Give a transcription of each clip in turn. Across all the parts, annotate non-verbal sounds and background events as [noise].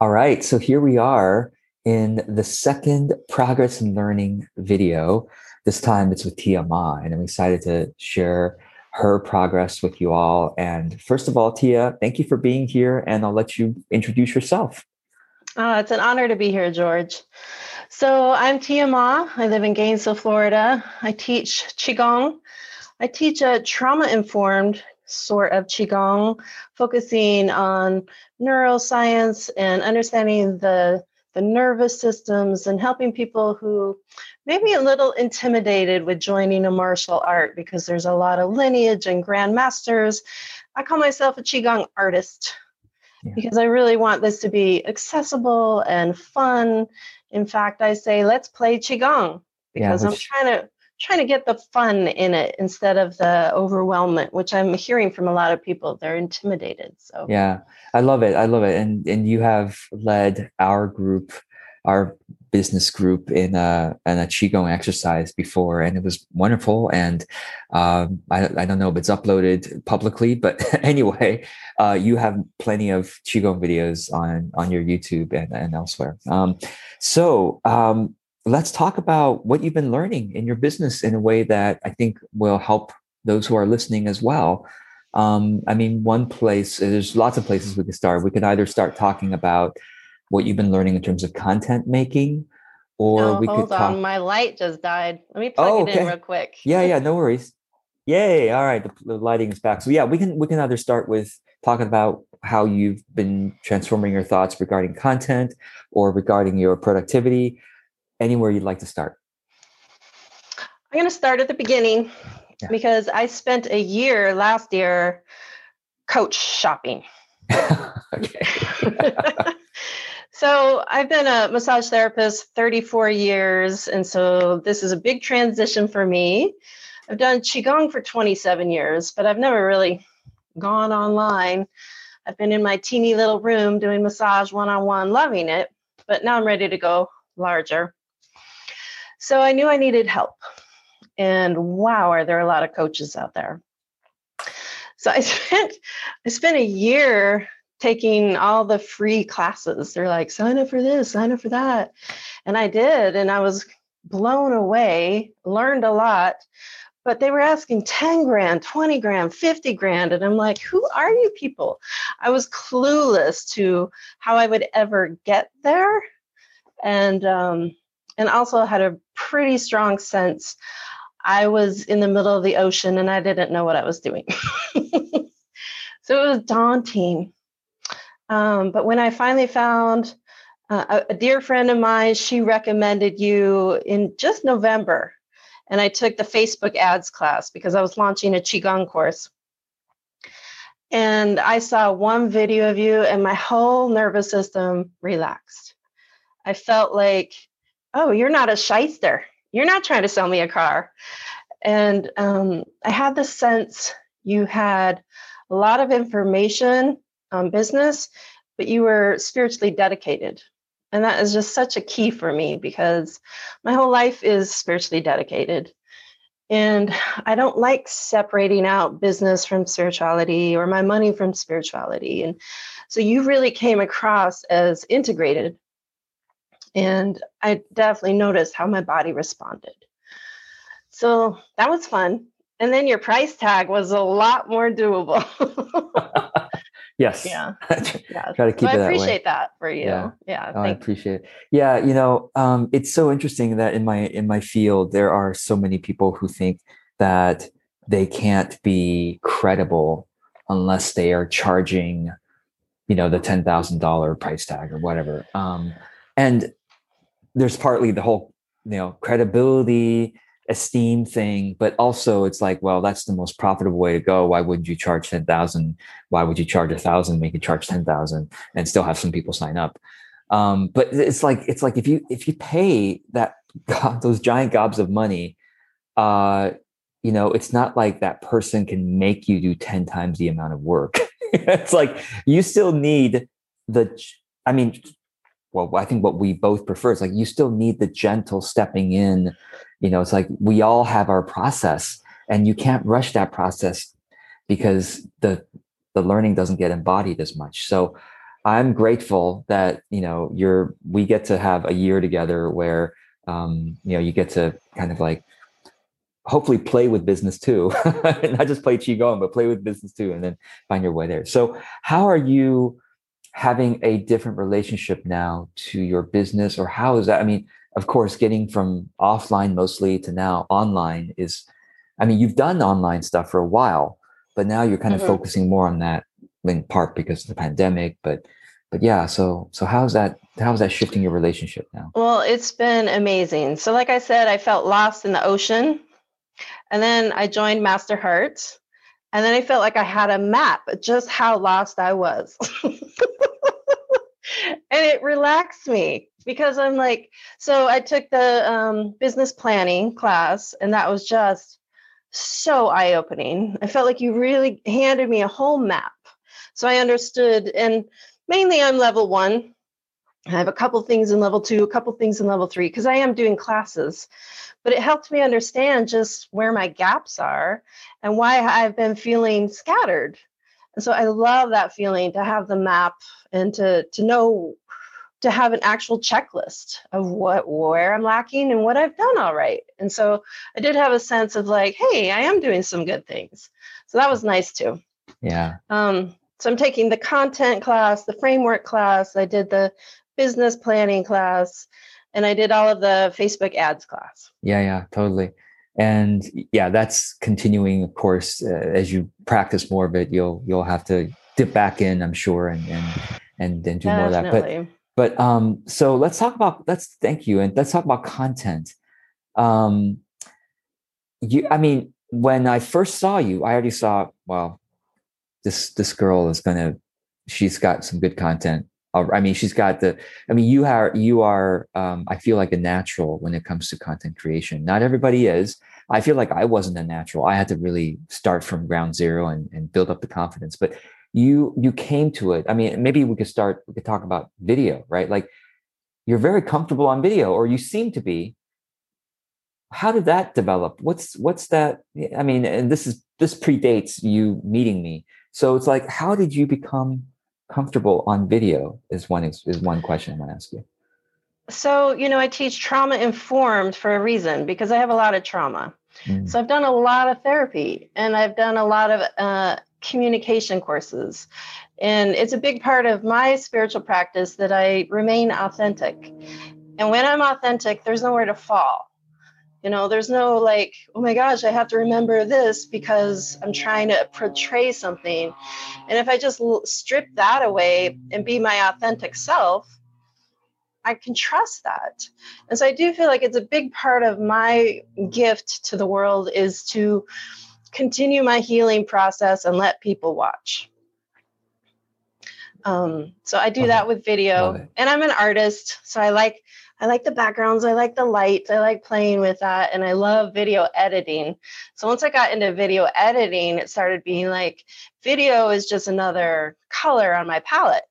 All right, so here we are in the second progress and learning video. This time it's with Tia Ma, and I'm excited to share her progress with you all. And first of all, Tia, thank you for being here, and I'll let you introduce yourself. Oh, it's an honor to be here, George. So I'm Tia Ma. I live in Gainesville, Florida. I teach Qigong. I teach a trauma informed sort of Qigong, focusing on neuroscience and understanding the, the nervous systems and helping people who may be a little intimidated with joining a martial art because there's a lot of lineage and grandmasters. I call myself a Qigong artist yeah. because I really want this to be accessible and fun. In fact, I say, let's play Qigong because yeah, which, I'm trying to trying to get the fun in it instead of the overwhelmment which i'm hearing from a lot of people they're intimidated so. Yeah i love it i love it and and you have led our group our business group in a in a qigong exercise before and it was wonderful and um, I, I don't know if it's uploaded publicly but [laughs] anyway uh, you have plenty of qigong videos on on your youtube and, and elsewhere. Um, so um, let's talk about what you've been learning in your business in a way that I think will help those who are listening as well. Um, I mean, one place, there's lots of places we could start. We could either start talking about what you've been learning in terms of content making, or no, we hold could talk. on. My light just died. Let me plug oh, okay. it in real quick. Yeah, yeah, [laughs] no worries. Yay! All right, the, the lighting is back. So yeah, we can we can either start with talking about how you've been transforming your thoughts regarding content or regarding your productivity anywhere you'd like to start? I'm going to start at the beginning yeah. because I spent a year last year coach shopping. [laughs] [laughs] so I've been a massage therapist 34 years. And so this is a big transition for me. I've done Qigong for 27 years, but I've never really gone online. I've been in my teeny little room doing massage one on one, loving it. But now I'm ready to go larger. So I knew I needed help. And wow, are there a lot of coaches out there? So I [laughs] spent I spent a year taking all the free classes. They're like, sign up for this, sign up for that. And I did, and I was blown away, learned a lot. But they were asking 10 grand, 20 grand, 50 grand. And I'm like, who are you people? I was clueless to how I would ever get there. And um, and also had a pretty strong sense I was in the middle of the ocean and I didn't know what I was doing. [laughs] so it was daunting. Um, but when I finally found uh, a, a dear friend of mine, she recommended you in just November. And I took the Facebook ads class because I was launching a Qigong course. And I saw one video of you, and my whole nervous system relaxed. I felt like oh, you're not a shyster. You're not trying to sell me a car. And um, I had the sense you had a lot of information on business, but you were spiritually dedicated. And that is just such a key for me because my whole life is spiritually dedicated. And I don't like separating out business from spirituality or my money from spirituality. And so you really came across as integrated and I definitely noticed how my body responded. So that was fun. And then your price tag was a lot more doable. [laughs] yes. Yeah. [laughs] yeah. Try to keep so it I appreciate that, that, for you. Yeah. Yeah. Oh, I appreciate it. Yeah. You know, um, it's so interesting that in my in my field there are so many people who think that they can't be credible unless they are charging, you know, the ten thousand dollar price tag or whatever. Um, and there's partly the whole you know credibility esteem thing but also it's like well that's the most profitable way to go. Why wouldn't you charge 10,000 why would you charge a thousand make it charge 10,000 and still have some people sign up? Um, but it's like it's like if you if you pay that [laughs] those giant gobs of money uh you know it's not like that person can make you do 10 times the amount of work. [laughs] It's like you still need the i mean well, I think what we both prefer is like you still need the gentle stepping in. You know, it's like we all have our process and you can't rush that process because the the learning doesn't get embodied as much. So I'm grateful that you know you're we get to have a year together where um, you know you get to kind of like hopefully play with business too, [laughs] not just play qigong, but play with business too, and then find your way there. So, how are you having a different relationship now to your business, or how is that? I mean, of course, getting from offline mostly to now online is, I mean, you've done online stuff for a while, but now you're kind of mm-hmm. focusing more on that in part because of the pandemic, but but yeah so so how's that how's that shifting your relationship now well it's been amazing so like i said i felt lost in the ocean and then i joined MasterHeart and then i felt like i had a map just how lost i was [laughs] and it relaxed me because i'm like so i took the um, business planning class and that was just so eye-opening i felt like you really handed me a whole map so i understood and mainly I'm level one. I have a couple things in level two, a couple things in level three, because I am doing classes. But it helped me understand just where my gaps are and why I've been feeling scattered. And so I love that feeling to have the map and to to know to have an actual checklist of what where I'm lacking and what I've done all right. And so I did have a sense of like, hey, I am doing some good things. So that was nice too. Yeah. Um, so I'm taking the content class, the framework class, I did the business planning class, and I did all of the Facebook ads class. Yeah, yeah, totally. And yeah, that's continuing, of course, uh, as you practice more of it, you'll you'll have to dip back in, I'm sure, and and and then do Definitely. more of that. But but um, so let's talk about let's thank you, and let's talk about content. Um, you, I mean, when I first saw you, I already saw well this this girl is gonna she's got some good content i mean she's got the i mean you are you are um, i feel like a natural when it comes to content creation. Not everybody is. I feel like i wasn't a natural. I had to really start from ground zero and, and build up the confidence. But you you came to it. I mean maybe we could start we could talk about video right? Like you're very comfortable on video or you seem to be. How did that develop? What's what's that? I mean and this is this predates you meeting me. So it's like, how did you become comfortable on video? Is one is, is one question I want to ask you. So you know, I teach trauma informed for a reason because I have a lot of trauma. Mm. So I've done a lot of therapy and I've done a lot of uh, communication courses. And it's a big part of my spiritual practice that I remain authentic. And when I'm authentic, there's nowhere to fall. You know, there's no like, oh my gosh, I have to remember this because I'm trying to portray something. And if I just strip that away and be my authentic self, I can trust that. And so I do feel like it's a big part of my gift to the world is to continue my healing process and let people watch. Um, so I do that with video, and I'm an artist, so I like I like the backgrounds, I like the lights, I like playing with that, and I love video editing. So once I got into video editing, it started being like video is just another color on my palette.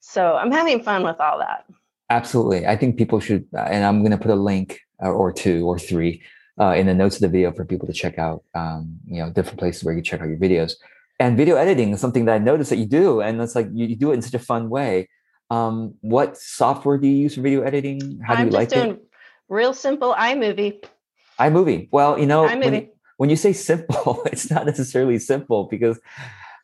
So I'm having fun with all that. Absolutely. I think people should, uh, and I'm going to put a link uh, or two or three uh, in the notes of the video for people to check out, um, you know, different places where you check out your videos. And video editing is something that I noticed that you do. And it's like you, you do it in such a fun way. Um, what software do you use for video editing? How do I'm you like it? Real simple iMovie. iMovie. Well, you know, when, when you say simple, [laughs] it's not necessarily simple because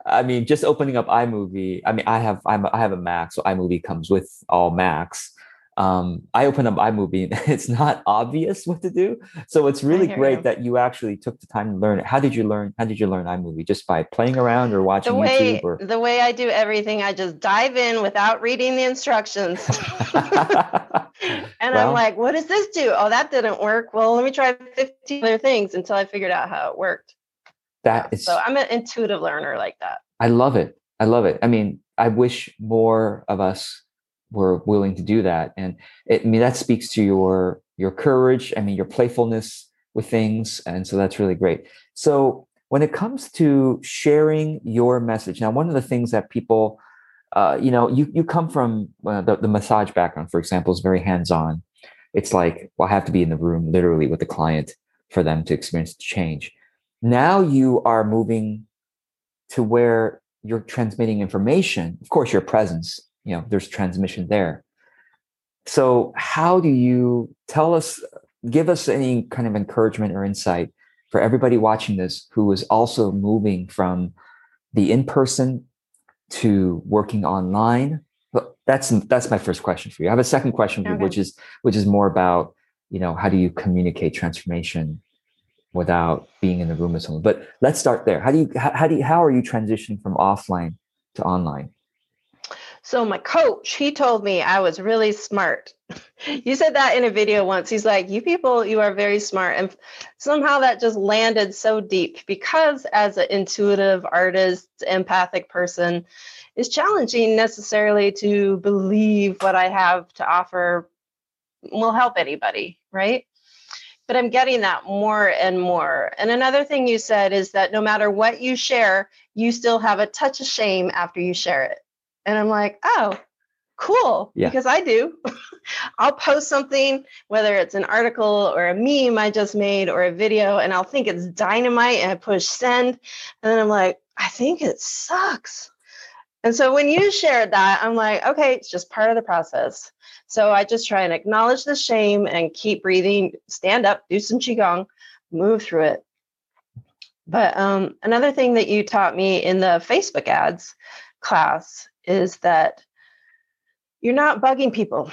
I mean, just opening up iMovie. I mean, I have I'm, I have a Mac, so iMovie comes with all Macs um, I open up iMovie and [laughs] it's not obvious what to do. So it's really great you. that you actually took the time to learn it. How did you learn? How did you learn iMovie? Just by playing around or watching the way, YouTube? Or? The way I do everything, I just dive in without reading the instructions. [laughs] [laughs] and well, I'm like, what does this do? Oh, that didn't work. Well, let me try 15 other things until I figured out how it worked. That is so I'm an intuitive learner like that. I love it. I love it. I mean, I wish more of us were willing to do that. And it, i mean that speaks to your your courage i mean your playfulness with things and so that's really great. So when it comes to sharing your message now one of the things that people uh, you know you you come from uh, the, the massage background for example is very hands-on. It's like well i have to be in the room literally with the client for them to experience the change. Now you are moving to where you're transmitting information. Of course your presence you know there's transmission there. So how do you tell us give us any kind of encouragement or insight for everybody watching this who is also moving from the in-person to working online? But that's that's my first question for you. I have a second question you which is which is more about you know how do you communicate transformation without being in the room with someone? But let's start there. How do you how, how do you how are you transitioning from offline to online so my coach, he told me I was really smart. [laughs] you said that in a video once. He's like, "You people, you are very smart." And somehow that just landed so deep because as an intuitive artist, empathic person, it's challenging necessarily to believe what I have to offer will help anybody, right? But I'm getting that more and more. And another thing you said is that no matter what you share, you still have a touch of shame after you share it. And I'm like, oh, cool. Yeah. Because I do. [laughs] I'll post something, whether it's an article or a meme I just made or a video, and I'll think it's dynamite and I push send. And then I'm like, I think it sucks. And so when you shared that, I'm like, okay, it's just part of the process. So I just try and acknowledge the shame and keep breathing, stand up, do some Qigong, move through it. But um, another thing that you taught me in the Facebook ads class is that you're not bugging people.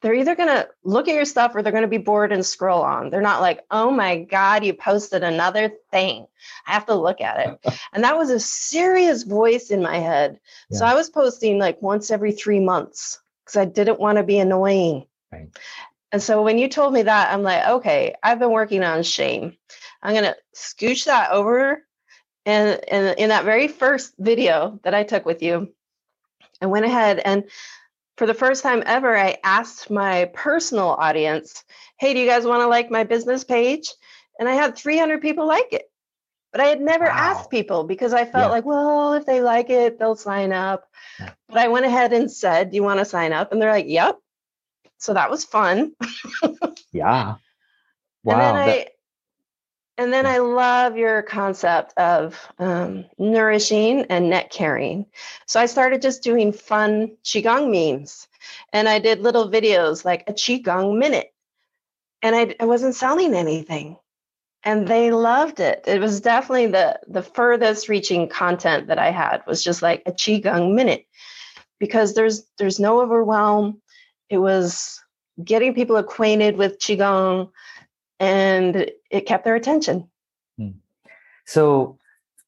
They're either going to look at your stuff or they're going to be bored and scroll on. They're not like, oh my God, you posted another thing. I have to look at it. [laughs] and that was a serious voice in my head. Yeah. So I was posting like once every three months because I didn't want to be annoying. Right. And so when you told me that, I'm like, okay, I've been working on shame. I'm going to scooch that over. And, and in that very first video that I took with you, I went ahead and for the first time ever, I asked my personal audience, Hey, do you guys want to like my business page? And I had 300 people like it. But I had never wow. asked people because I felt yeah. like, well, if they like it, they'll sign up. But I went ahead and said, Do you want to sign up? And they're like, Yep. So that was fun. [laughs] yeah. Wow. And then I and then I love your concept of um, nourishing and net caring. So I started just doing fun Qigong memes. And I did little videos like a Qigong minute. And I, I wasn't selling anything. And they loved it. It was definitely the, the furthest reaching content that I had was just like a Qigong minute because there's there's no overwhelm. It was getting people acquainted with Qigong and it kept their attention. Hmm. So,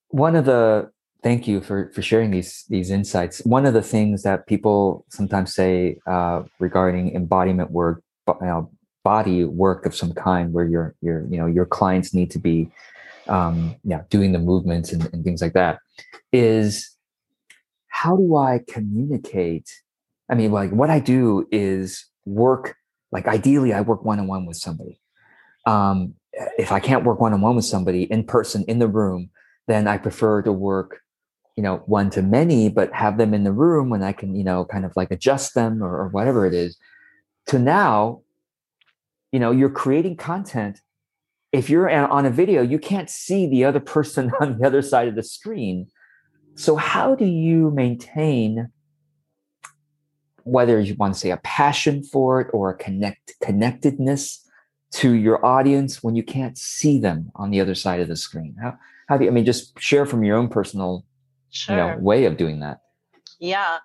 one of the thank you for for sharing these these insights. One of the things that people sometimes say uh, regarding embodiment work, know, body work of some kind, where your your you know your clients need to be um, yeah doing the movements and, and things like that, is how do I communicate? I mean, like what I do is work. Like ideally, I work one on one with somebody um, if I can't work one on one with somebody in person in the room, then I prefer to work, you know, one to many, but have them in the room when I can, you know, kind of like adjust them or, or whatever it is. To now, you know, you're creating content. If you're on a video, you can't see the other person [laughs] on the other side of the screen. So, how do you maintain whether you want to say a passion for it or a connect connectedness to your audience when you can't see them on the other side of the screen? How how do you, I mean just share from your own personal sure. you know way of doing that? Yeah.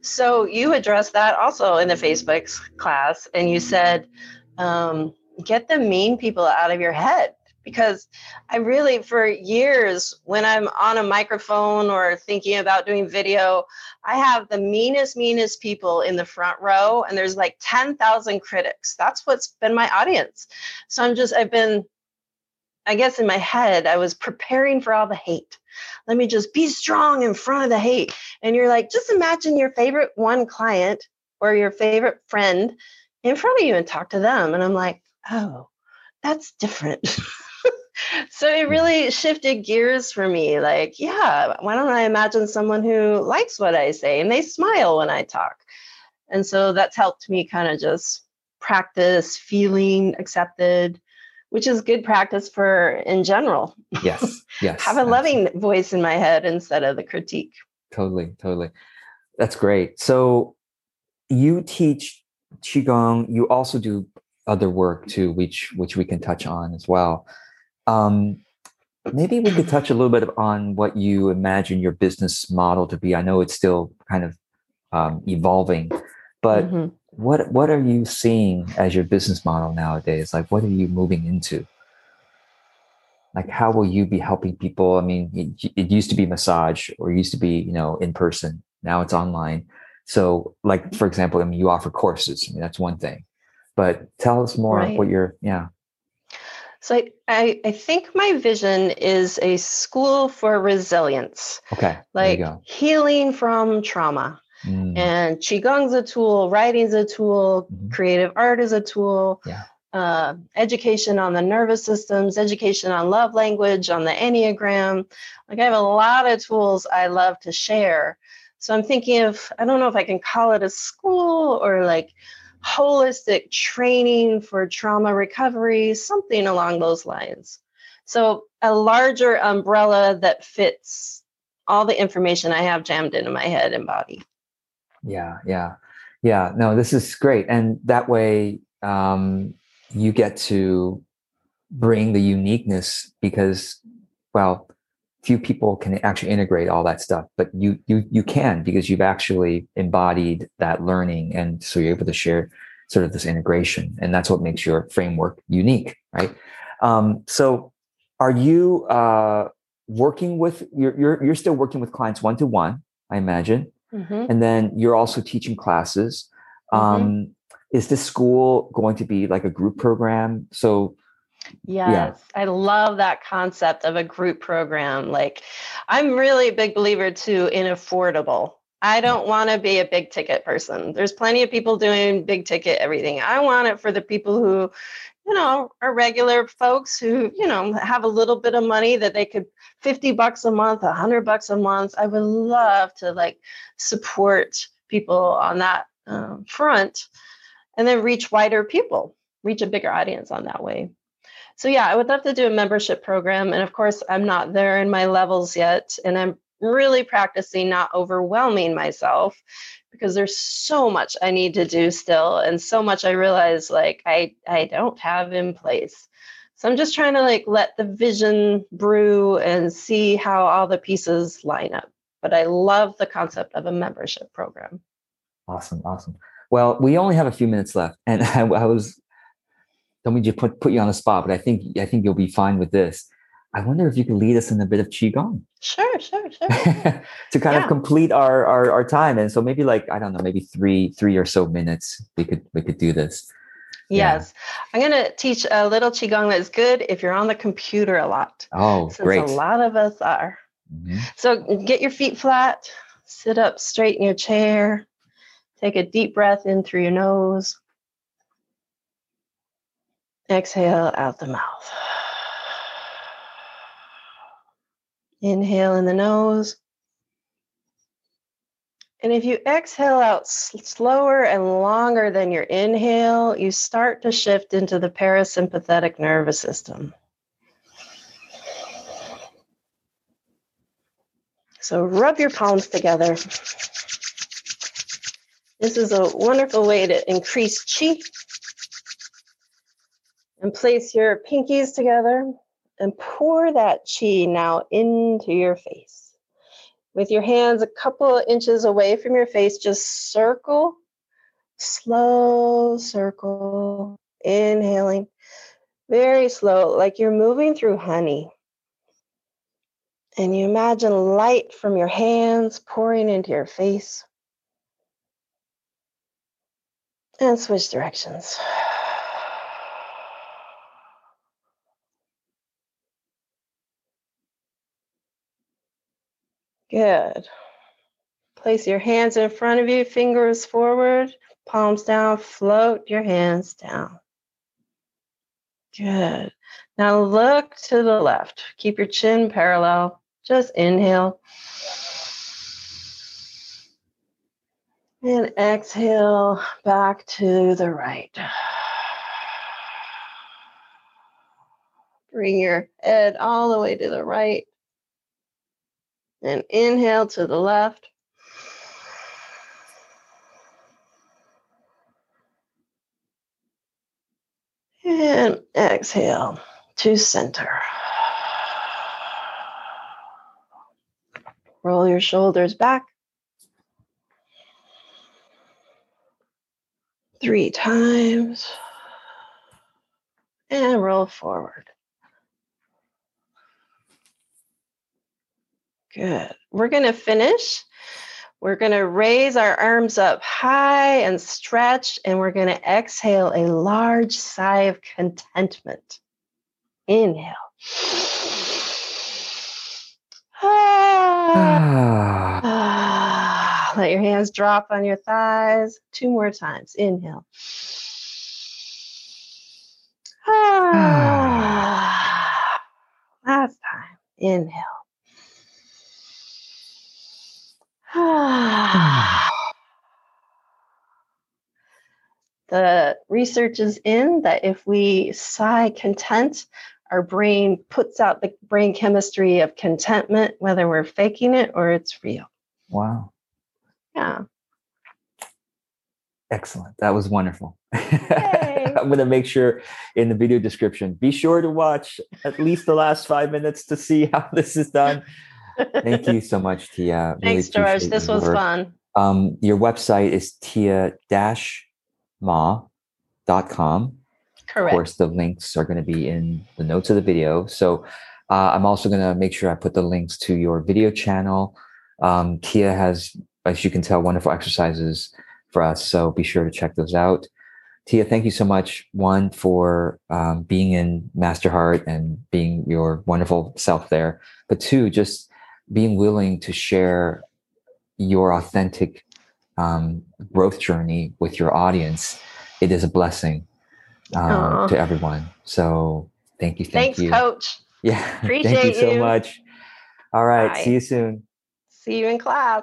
So you addressed that also in the Facebook class and you said um, get the mean people out of your head because I really, for years, when I'm on a microphone or thinking about doing video, I have the meanest, meanest people in the front row, and there's like 10,000 critics. That's what's been my audience. So I'm just, I've been, I guess in my head, I was preparing for all the hate. Let me just be strong in front of the hate. And you're like, just imagine your favorite one client or your favorite friend in front of you and talk to them. And I'm like, oh, that's different. [laughs] so it mm. really shifted gears for me. Like, yeah, why don't I imagine someone who likes what I say and they smile when I talk? And so that's helped me kind of just practice feeling accepted, which is good practice for in general. Yes, [laughs] yes. Have a loving voice in my head instead of the critique. Totally, totally. That's great. So you teach qigong. You also do other work too, which which we can touch on as well. Um, maybe we could touch a little bit on what you imagine your business model to be. I know it's still kind of um, evolving, but mm-hmm. what what are you seeing as your business model nowadays? Like, what are you moving into? Like, how will you be helping people? I mean, it, it used to be massage, or used to be you know in person. Now it's online. So, like for example, I mean, you offer courses. I mean, that's one thing. But tell us more right. what you're yeah. So I, I think my vision is a school for resilience. Okay. Like healing from trauma. Mm. And Qigong's a tool, writing's a tool, mm-hmm. creative art is a tool. Yeah. Uh, education on the nervous systems, education on love language, on the Enneagram. Like I have a lot of tools I love to share. So I'm thinking of, I don't know if I can call it a school or like holistic training for trauma recovery, something along those lines. So, a larger umbrella that fits all the information I have jammed into my head and body. Yeah, yeah, yeah. No, this is great. And that way, um, you get to bring the uniqueness because, well, few people can actually integrate all that stuff but you you you can because you've actually embodied that learning. And so you're able to share sort of this integration. And that's what makes your framework unique right? Um, so are you uh, working with you're, you're you're still working with clients one to one i imagine. Mm-hmm. and then you're also teaching classes. Mm-hmm. um, is this school going to be like a group program? So Yes, yeah. I love that concept of a group program. Like, I'm really a big believer too in affordable. I don't want to be a big ticket person. There's plenty of people doing big ticket everything. I want it for the people who, you know, are regular folks who, you know, have a little bit of money that they could 50 bucks a month, 100 bucks a month. I would love to like support people on that um, front and then reach wider people, reach a bigger audience on that way. So yeah, I would love to do a membership program. And of course, I'm not there in my levels yet. And I'm really practicing not overwhelming myself because there's so much I need to do still and so much I realize like I I don't have in place. So I'm just trying to like let the vision brew and see how all the pieces line up. But I love the concept of a membership program. Awesome, awesome. Well, we only have a few minutes left, and [laughs] I, I was don't mean to put put you on the spot, but I think I think you'll be fine with this. I wonder if you could lead us in a bit of qigong. Sure, sure, sure. [laughs] to kind yeah. of complete our, our our time, and so maybe like I don't know, maybe three three or so minutes we could we could do this. Yes, yeah. I'm going to teach a little qigong that's good if you're on the computer a lot. Oh, since great! A lot of us are. Mm-hmm. So get your feet flat, sit up straight in your chair, take a deep breath in through your nose. Exhale out the mouth. Inhale in the nose. And if you exhale out slower and longer than your inhale, you start to shift into the parasympathetic nervous system. So rub your palms together. This is a wonderful way to increase chi and place your pinkies together and pour that chi now into your face. With your hands a couple of inches away from your face, just circle, slow circle, inhaling, very slow, like you're moving through honey. And you imagine light from your hands pouring into your face. And switch directions. Good. Place your hands in front of you, fingers forward, palms down, float your hands down. Good. Now look to the left. Keep your chin parallel. Just inhale. And exhale back to the right. Bring your head all the way to the right. And inhale to the left. And exhale to center. Roll your shoulders back. Three times. And roll forward. Good. We're going to finish. We're going to raise our arms up high and stretch, and we're going to exhale a large sigh of contentment. Inhale. Ah. Ah. Let your hands drop on your thighs. Two more times. Inhale. Ah. Last time. Inhale. The research is in that if we sigh content, our brain puts out the brain chemistry of contentment, whether we're faking it or it's real. Wow. Yeah. Excellent. That was wonderful. [laughs] I'm going to make sure in the video description, be sure to watch at least the last five minutes to see [laughs] how this is done. Thank you so much, Tia. Really Thanks, George. This was work. fun. Um, your website is tia-ma.com. Correct. Of course, the links are going to be in the notes of the video. So uh, I'm also going to make sure I put the links to your video channel. Um, Tia has, as you can tell, wonderful exercises for us. So be sure to check those out. Tia, thank you so much. One for um, being in MasterHeart and being your wonderful self there, but two, just being willing to share your authentic um, growth journey with your audience. It is a blessing um, to everyone. So thank you. Thank Thanks, you. coach. [laughs] Yeah. Appreciate thank you so much. All right. Bye. See you soon. See you in class.